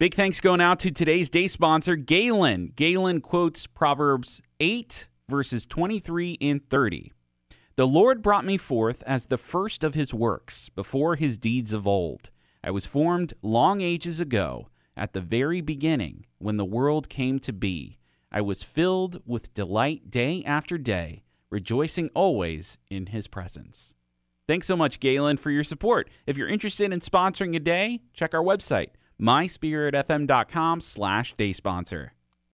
Big thanks going out to today's day sponsor, Galen. Galen quotes Proverbs 8, verses 23 and 30. The Lord brought me forth as the first of his works, before his deeds of old. I was formed long ages ago, at the very beginning, when the world came to be. I was filled with delight day after day, rejoicing always in his presence. Thanks so much, Galen, for your support. If you're interested in sponsoring a day, check our website myspiritfm.com slash day sponsor.